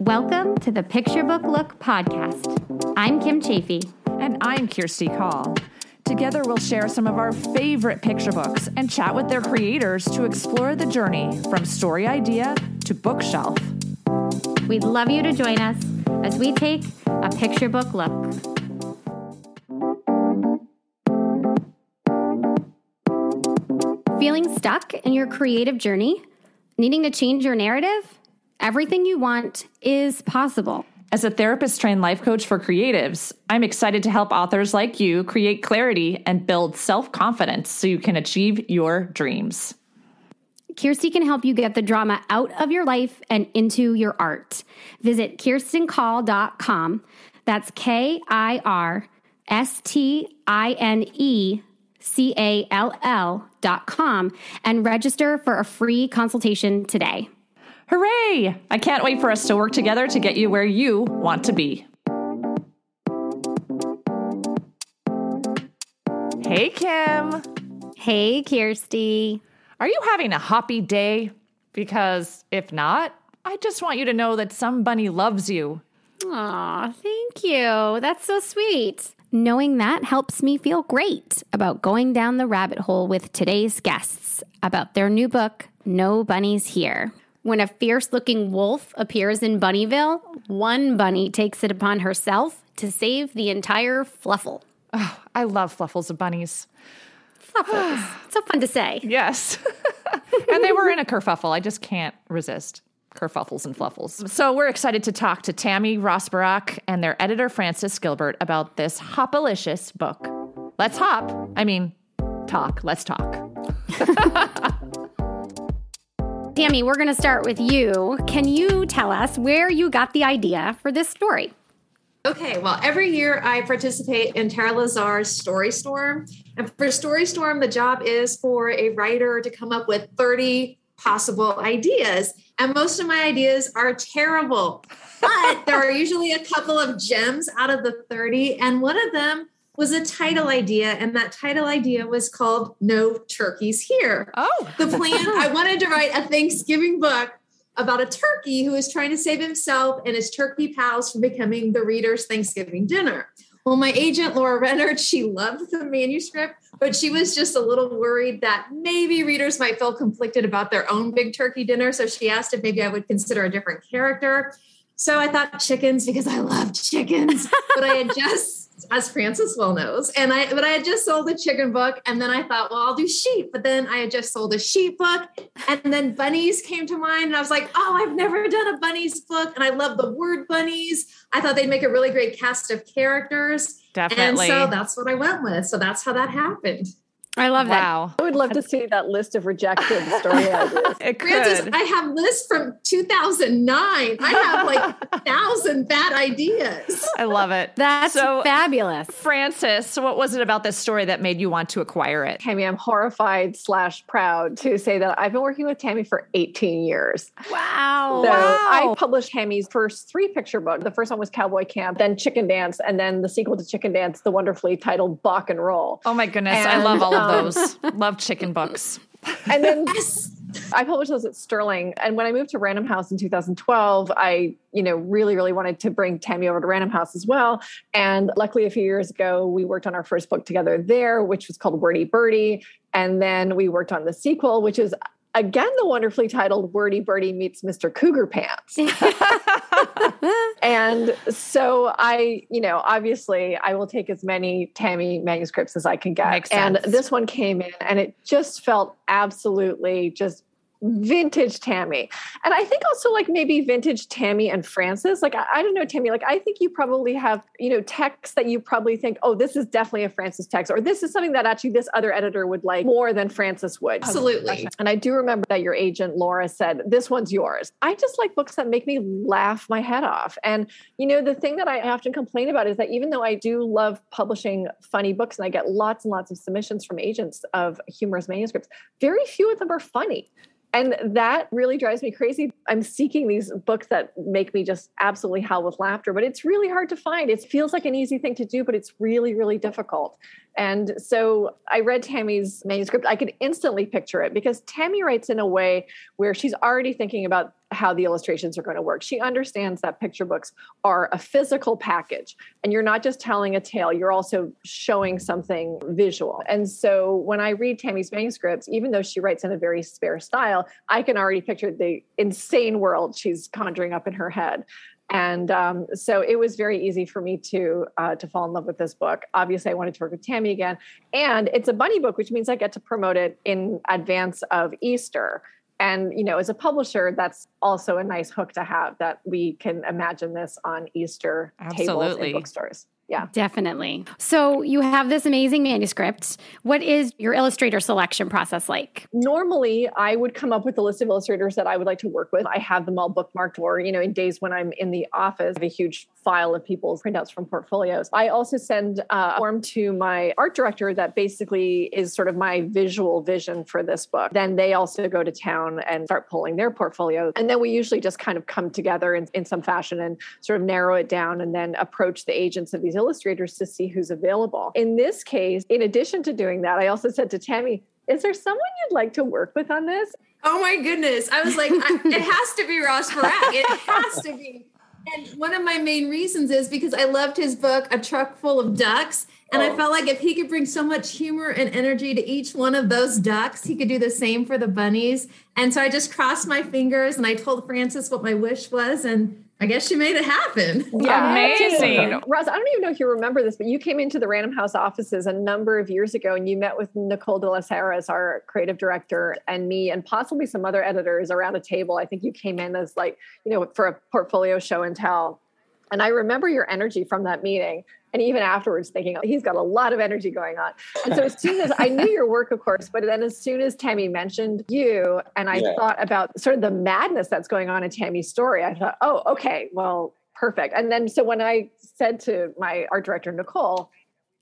Welcome to the Picture Book Look podcast. I'm Kim Chaffee. And I'm Kirsti Call. Together, we'll share some of our favorite picture books and chat with their creators to explore the journey from story idea to bookshelf. We'd love you to join us as we take a picture book look. Feeling stuck in your creative journey? Needing to change your narrative? Everything you want is possible. As a therapist trained life coach for creatives, I'm excited to help authors like you create clarity and build self confidence so you can achieve your dreams. Kirsti can help you get the drama out of your life and into your art. Visit kirstencall.com. That's K I R S T I N E C A L L dot com and register for a free consultation today. Hooray! I can't wait for us to work together to get you where you want to be. Hey, Kim. Hey, Kirsti. Are you having a hoppy day? Because if not, I just want you to know that some bunny loves you. Aw, thank you. That's so sweet. Knowing that helps me feel great about going down the rabbit hole with today's guests about their new book, No Bunnies Here. When a fierce looking wolf appears in Bunnyville, one bunny takes it upon herself to save the entire fluffle. Oh, I love fluffles of bunnies. Fluffles. so fun to say. Yes. and they were in a kerfuffle. I just can't resist kerfuffles and fluffles. So we're excited to talk to Tammy Ross Burach and their editor Frances Gilbert about this hopalicious book. Let's hop. I mean, talk. Let's talk. Tammy, we're going to start with you. Can you tell us where you got the idea for this story? Okay, well, every year I participate in Tara Lazar's Story Storm. And for Story Storm, the job is for a writer to come up with 30 possible ideas. And most of my ideas are terrible, but there are usually a couple of gems out of the 30. And one of them was a title idea, and that title idea was called No Turkeys Here. Oh. The plan I wanted to write a Thanksgiving book about a turkey who is trying to save himself and his turkey pals from becoming the reader's Thanksgiving dinner. Well, my agent, Laura Rennert, she loved the manuscript, but she was just a little worried that maybe readers might feel conflicted about their own big turkey dinner. So she asked if maybe I would consider a different character. So I thought chickens because I love chickens, but I had just as Frances well knows. And I, but I had just sold a chicken book, and then I thought, well, I'll do sheep. But then I had just sold a sheep book, and then bunnies came to mind, and I was like, oh, I've never done a bunnies book, and I love the word bunnies. I thought they'd make a really great cast of characters. Definitely. And so that's what I went with. So that's how that happened. I love wow. I would love to see that list of rejected story ideas. It Frances, could. I have lists from 2009. I have like a thousand bad ideas. I love it. That's so fabulous. Frances, what was it about this story that made you want to acquire it? Tammy, I'm horrified slash proud to say that I've been working with Tammy for 18 years. Wow. So Wow. I published Tammy's first three picture book. The first one was Cowboy Camp, then Chicken Dance, and then the sequel to Chicken Dance, the wonderfully titled Bawk and Roll. Oh my goodness, I love all of um, those. love chicken books. And then I published those at Sterling. And when I moved to Random House in 2012, I, you know, really, really wanted to bring Tammy over to Random House as well. And luckily, a few years ago, we worked on our first book together there, which was called Wordy Birdy. And then we worked on the sequel, which is again the wonderfully titled Wordy Birdy Meets Mr. Cougar Pants. and so I, you know, obviously I will take as many Tammy manuscripts as I can get. And this one came in and it just felt absolutely just vintage Tammy. And I think also like maybe vintage Tammy and Frances. Like, I, I, don't know, Tammy, like I think you probably have, you know, texts that you probably think, oh, this is definitely a Frances text, or this is something that actually this other editor would like more than Frances would. Absolutely. And I do remember that your agent, Laura, said, this one's yours. I just like books that make me laugh my head off. And, you know, the thing that I often complain about is that even though I do love publishing funny books and I get lots and lots of submissions from agents of humorous manuscripts, very few of them are funny and that really drives me crazy. I'm seeking these books that make me just absolutely howl with laughter, but it's really hard to find. It feels like an easy thing to do, but it's really, really difficult. And so I read Tammy's manuscript. I could instantly picture it because Tammy writes in a way where she's already thinking about how the illustrations are going to work. She understands that picture books are a physical package and you're not just telling a tale, you're also showing something visual. And so when I read Tammy's manuscripts, even though she writes in a very spare style, I can already picture the insane world she's conjuring up in her head. And um, so it was very easy for me to uh, to fall in love with this book. Obviously, I wanted to work with Tammy again, and it's a bunny book, which means I get to promote it in advance of Easter and you know as a publisher that's also a nice hook to have that we can imagine this on easter Absolutely. tables in bookstores yeah. Definitely. So you have this amazing manuscript. What is your illustrator selection process like? Normally i would come up with a list of illustrators that i would like to work with. I have them all bookmarked or you know in days when i'm in the office. I have a huge file of people's printouts from portfolios. I also send uh, a form to my art director that basically is sort of my visual vision for this book. Then they also go to town and start pulling their portfolio. And then we usually just kind of come together in, in some fashion and sort of narrow it down and then approach the agents of these illustrators to see who's available. In this case, in addition to doing that, I also said to Tammy, is there someone you'd like to work with on this? Oh my goodness. I was like, I, it has to be Ross Burach. It has to be. And one of my main reasons is because I loved his book, A Truck Full of Ducks. And oh. I felt like if he could bring so much humor and energy to each one of those ducks, he could do the same for the bunnies. And so I just crossed my fingers and I told Frances what my wish was. And I guess she made it happen. Yeah, amazing. Oh Ross, I don't even know if you remember this, but you came into the Random House offices a number of years ago and you met with Nicole de las Heras, our creative director, and me, and possibly some other editors around a table. I think you came in as like, you know, for a portfolio show and tell. And I remember your energy from that meeting and even afterwards thinking oh, he's got a lot of energy going on. And so as soon as i knew your work of course but then as soon as tammy mentioned you and i yeah. thought about sort of the madness that's going on in tammy's story i thought oh okay well perfect. And then so when i said to my art director nicole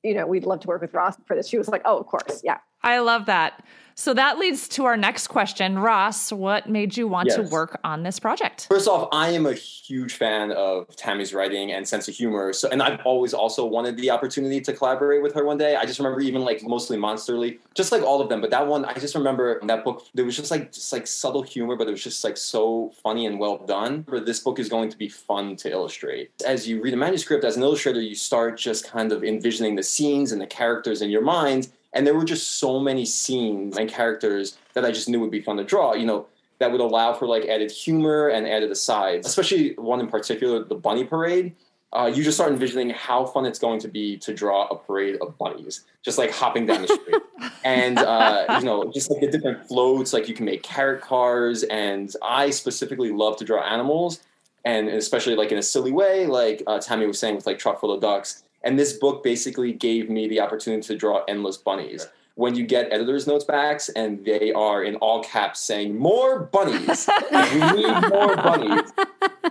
you know we'd love to work with ross for this she was like oh of course yeah i love that so that leads to our next question. Ross, what made you want yes. to work on this project? First off, I am a huge fan of Tammy's writing and sense of humor. So and I've always also wanted the opportunity to collaborate with her one day. I just remember even like mostly Monsterly, just like all of them. But that one, I just remember that book, there was just like just like subtle humor, but it was just like so funny and well done. But this book is going to be fun to illustrate. As you read a manuscript as an illustrator, you start just kind of envisioning the scenes and the characters in your mind and there were just so many scenes and characters that I just knew would be fun to draw. You know, that would allow for like added humor and added asides. Especially one in particular, the bunny parade. Uh, you just start envisioning how fun it's going to be to draw a parade of bunnies, just like hopping down the street, and uh, you know, just like the different floats. Like you can make carrot cars, and I specifically love to draw animals, and especially like in a silly way, like uh, Tammy was saying with like truck full of ducks and this book basically gave me the opportunity to draw endless bunnies. When you get editor's notes backs and they are in all caps saying more bunnies, we need more bunnies.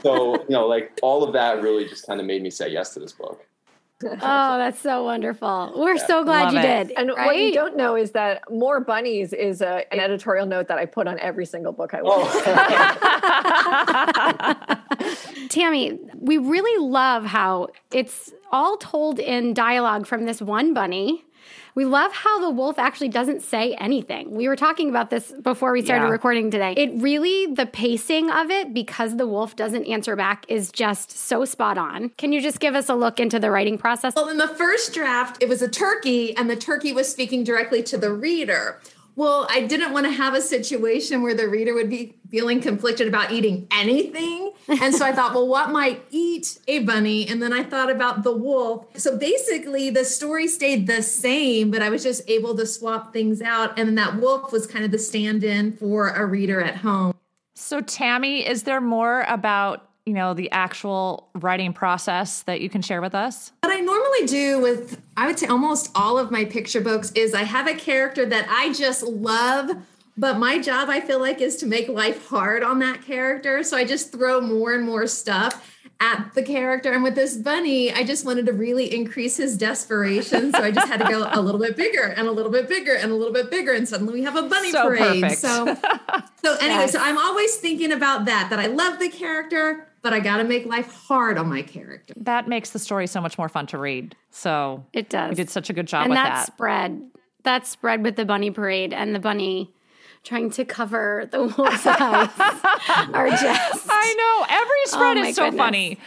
So you know, like all of that really just kind of made me say yes to this book. Oh, that's so wonderful. We're yeah. so glad Love you it. did. And right? what you don't know is that More Bunnies is a, an editorial note that I put on every single book I write. Oh. Tammy, we really love how it's all told in dialogue from this one bunny we love how the wolf actually doesn't say anything. We were talking about this before we started yeah. recording today. It really, the pacing of it, because the wolf doesn't answer back, is just so spot on. Can you just give us a look into the writing process? Well, in the first draft, it was a turkey, and the turkey was speaking directly to the reader. Well, I didn't want to have a situation where the reader would be feeling conflicted about eating anything. And so I thought, well, what might eat a bunny? And then I thought about the wolf. So basically, the story stayed the same, but I was just able to swap things out. And then that wolf was kind of the stand in for a reader at home. So, Tammy, is there more about you know the actual writing process that you can share with us what i normally do with i would say almost all of my picture books is i have a character that i just love but my job i feel like is to make life hard on that character. So i just throw more and more stuff at the character. And with this bunny i just wanted to really increase his desperation. So i just had to go a little bit bigger and a little bit bigger and a little bit bigger. And suddenly we have a bunny so parade. perfect. so so anyway Yes. so i'm always thinking about that that i love the character but i got to make life hard on my character. That makes the story so much more fun to read. So It does. you did such a good job and with that, that. spread, that spread with the bunny parade and the bunny trying to cover the wolf's eyes are just. i know every oh spread Oh my is so goodness. funny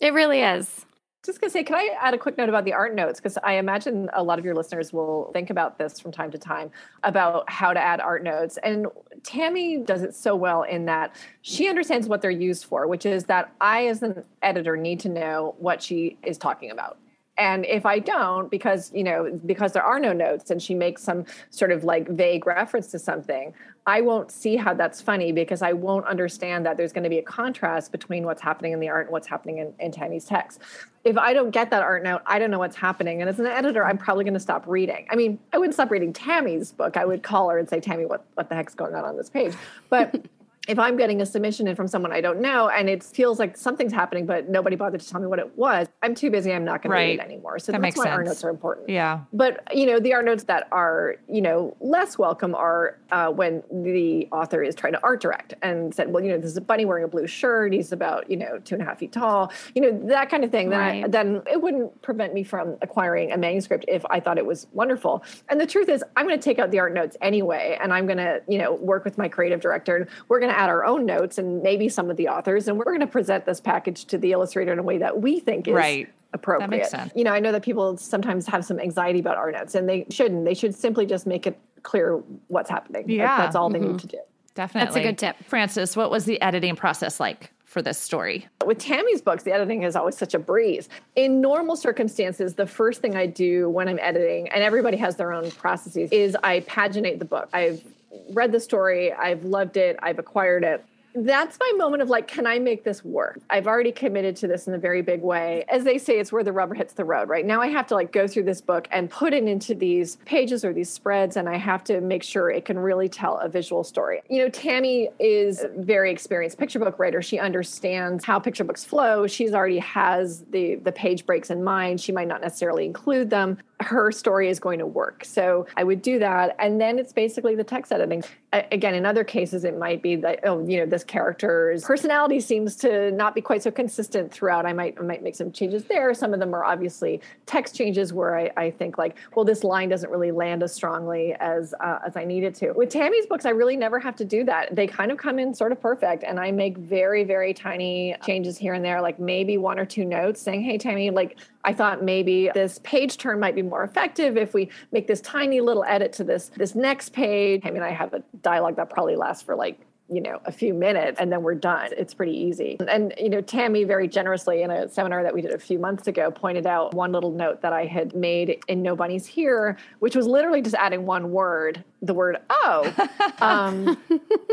It really is. Just gonna say, can I add a quick note about the art notes? Because I imagine a lot of your listeners will think about this from time to time about how to add art notes. And Tammy does it so well in that she understands what they're used for, which is that I, as an editor, need to know what she is talking about. And if I don't, because you know, because there are no notes, and she makes some sort of like vague reference to something, I won't see how that's funny because I won't understand that there's going to be a contrast between what's happening in the art and what's happening in, in Tammy's text. If I don't get that art note, I don't know what's happening. And as an editor, I'm probably going to stop reading. I mean, I wouldn't stop reading Tammy's book. I would call her and say, Tammy, what, what the heck's going on on this page? But if I'm getting a submission in from someone I don't know and it feels like something's happening, but nobody bothered to tell me what it was, I'm too busy. I'm not going Right. to read it anymore. So That that's makes why art sense. notes are important. yeah But you know, the art notes that are you know less welcome are uh, when the author is trying to art direct and said, well, you know, this is a bunny wearing a blue shirt. He's about you know two and a half feet tall. You know that kind of thing. Then, I, then it wouldn't prevent me from acquiring a manuscript if I thought it was wonderful. And the truth is, I'm going to take out the art notes anyway, and I'm going to you know work with my creative director, and we're going to add our own notes and maybe some of the authors, and we're going to present this package to the illustrator in a way that we think is Right. appropriate. sense. You know, I know that people sometimes have some anxiety about our notes, and they shouldn't. They should simply just make it clear what's happening. Like, Yeah. that's all they need mm-hmm. to do. definitely that's a good tip. frances what was the editing process like for this story With Tammy's books, the editing is always such a breeze. In normal circumstances, the first thing I do when I'm editing, and everybody has their own processes, is I paginate the book. I've read the story, I've loved it, I've acquired it. That's my moment of like, can I make this work? I've already committed to this in a very big way. As they say, it's where the rubber hits the road, right? Now I have to like go through this book and put it into these pages or these spreads, and I have to make sure it can really tell a visual story. You know, Tammy is very experienced picture book writer. She understands how picture books flow. She's already has the the page breaks in mind. She might not necessarily include them. Her story is going to work. So I would do that, and then it's basically the text editing. Again, in other cases, it might be that oh, you know, this character's personality seems to not be quite so consistent throughout. I might I might make some changes there. Some of them are obviously text changes where I, I think like, well, this line doesn't really land as strongly as uh, as I need it to. With Tammy's books, I really never have to do that. They kind of come in sort of perfect, and I make very very tiny changes here and there, like maybe one or two notes saying, "Hey, Tammy, like." I thought maybe this page turn might be more effective if we make this tiny little edit to this this next page. I mean, I have a dialogue that probably lasts for like you know a few minutes and then we're done. It's pretty easy. And you know tammy very generously in a seminar that we did a few months ago pointed out one little note that i had made in no bunnies here which was literally just adding one word the word oh. Um,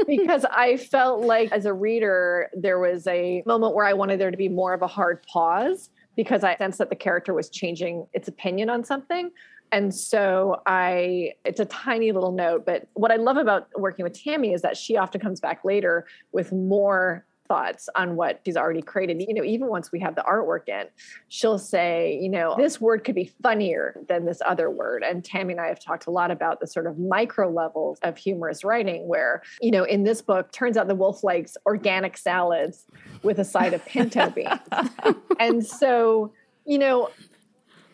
because i felt like as a reader there was a moment where i wanted there to be more of a hard pause because i sensed that the character was changing its opinion on something. And so I, it's a tiny little note, but what I love about working with Tammy is that she often comes back later with more thoughts on what she's already created. You know, even once we have the artwork in, she'll say, you know, this word could be funnier than this other word. And Tammy and I have talked a lot about the sort of micro levels of humorous writing where, you know, in this book, turns out the wolf likes organic salads with a side of pinto beans. and so, you know,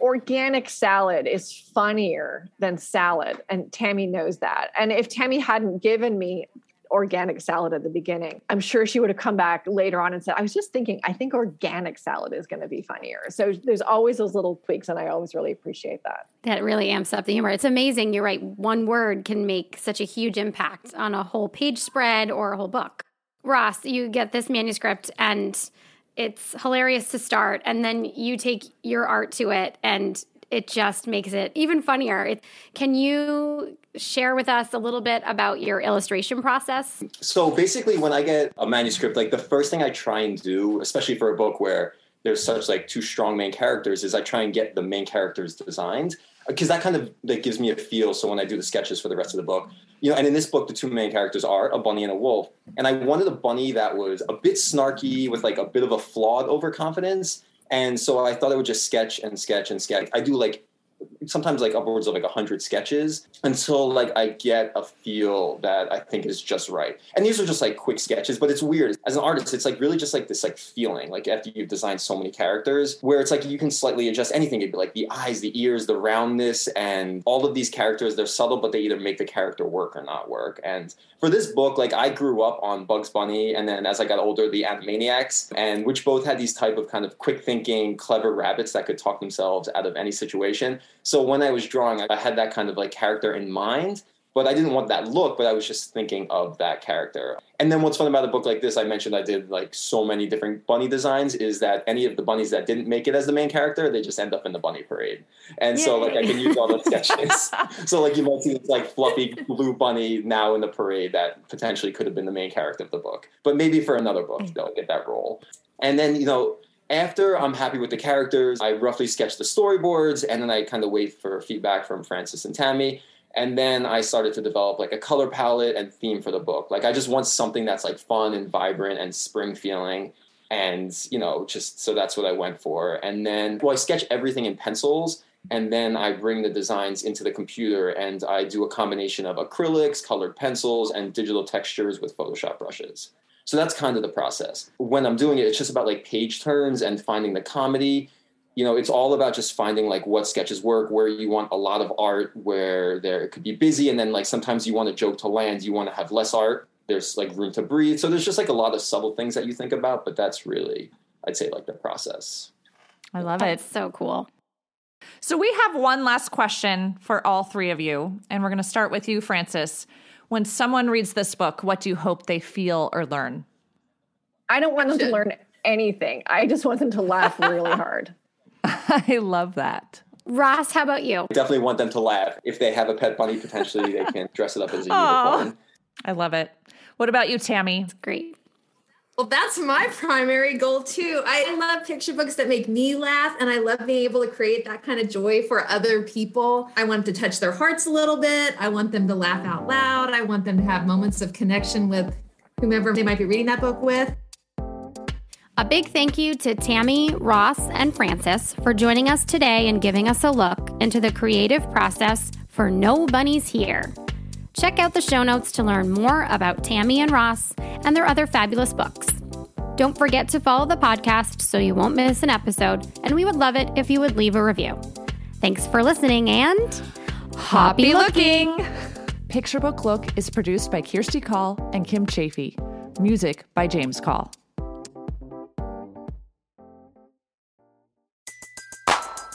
organic salad is funnier than salad and tammy knows that and if tammy hadn't given me organic salad at the beginning i'm sure she would have come back later on and said i was just thinking i think organic salad is going to be funnier so there's always those little tweaks and i always really appreciate that That really amps up the humor. It's amazing. You're right. One word can make such a huge impact on a whole page spread or a whole book. Ross, you get this manuscript and it's hilarious to start, and then you take your art to it, and it just makes it even funnier. It, can you share with us a little bit about your illustration process? So basically, when I get a manuscript, like the first thing I try and do, especially for a book where there's such like two strong main characters, is I try and get the main characters designed because that kind of that gives me a feel. So when I do the sketches for the rest of the book, you know, and in this book, the two main characters are a bunny and a wolf, and I wanted a bunny that was a bit snarky with like a bit of a flawed overconfidence, and so I thought I would just sketch and sketch and sketch. I do like sometimes like upwards of like 100 sketches until like I get a feel that I think is just right. And these are just like quick sketches, but it's weird. As an artist, it's like really just like this like feeling, like after you've designed so many characters, where it's like you can slightly adjust anything. It'd be like the eyes, the ears, the roundness, and all of these characters, they're subtle, but they either make the character work or not work. And for this book, like I grew up on Bugs Bunny, and then as I got older, the Animaniacs, and which both had these type of kind of quick thinking, clever rabbits that could talk themselves out of any situation. So when I was drawing, I had that kind of like character in mind, but I didn't want that look, but I was just thinking of that character. And then what's fun about a book like this, I mentioned I did like so many different bunny designs, is that any of the bunnies that didn't make it as the main character, they just end up in the bunny parade. And Yay. so like I can use all the sketches. so like you might see this like fluffy blue bunny now in the parade that potentially could have been the main character of the book. But maybe for another book mm. they'll get that role. And then, you know, after I'm happy with the characters, I roughly sketch the storyboards and then I kind of wait for feedback from Frances and Tammy. And then I started to develop like a color palette and theme for the book. Like I just want something that's like fun and vibrant and spring feeling. And, you know, just so that's what I went for. And then, well, I sketch everything in pencils and then I bring the designs into the computer and I do a combination of acrylics, colored pencils, and digital textures with Photoshop brushes. So that's kind of the process. When I'm doing it, it's just about like page turns and finding the comedy. You know, it's all about just finding like what sketches work, where you want a lot of art, where there it could be busy, and then like sometimes you want a joke to land, you want to have less art. There's like room to breathe. So there's just like a lot of subtle things that you think about, but that's really, I'd say, like the process. I love it. It's So cool. So we have one last question for all three of you, and we're going to start with you, Frances. When someone reads this book, what do you hope they feel or learn? I don't want them to learn anything. I just want them to laugh really hard. I love that. Ross, how about you? I definitely want them to laugh. If they have a pet bunny, potentially they can dress it up as a Aww. unicorn. I love it. What about you, Tammy? It's great. Well, that's my primary goal too. I love picture books that make me laugh, and I love being able to create that kind of joy for other people. I want to touch their hearts a little bit. I want them to laugh out loud. I want them to have moments of connection with whomever they might be reading that book with. A big thank you to Tammy, Ross, and Frances for joining us today and giving us a look into the creative process for No Bunnies Here. Check out the show notes to learn more about Tammy and Ross and their other fabulous books. Don't forget to follow the podcast so you won't miss an episode, and we would love it if you would leave a review. Thanks for listening and happy looking! Picture Book Look is produced by Kirsti Call and Kim Chaffee. Music by James Call.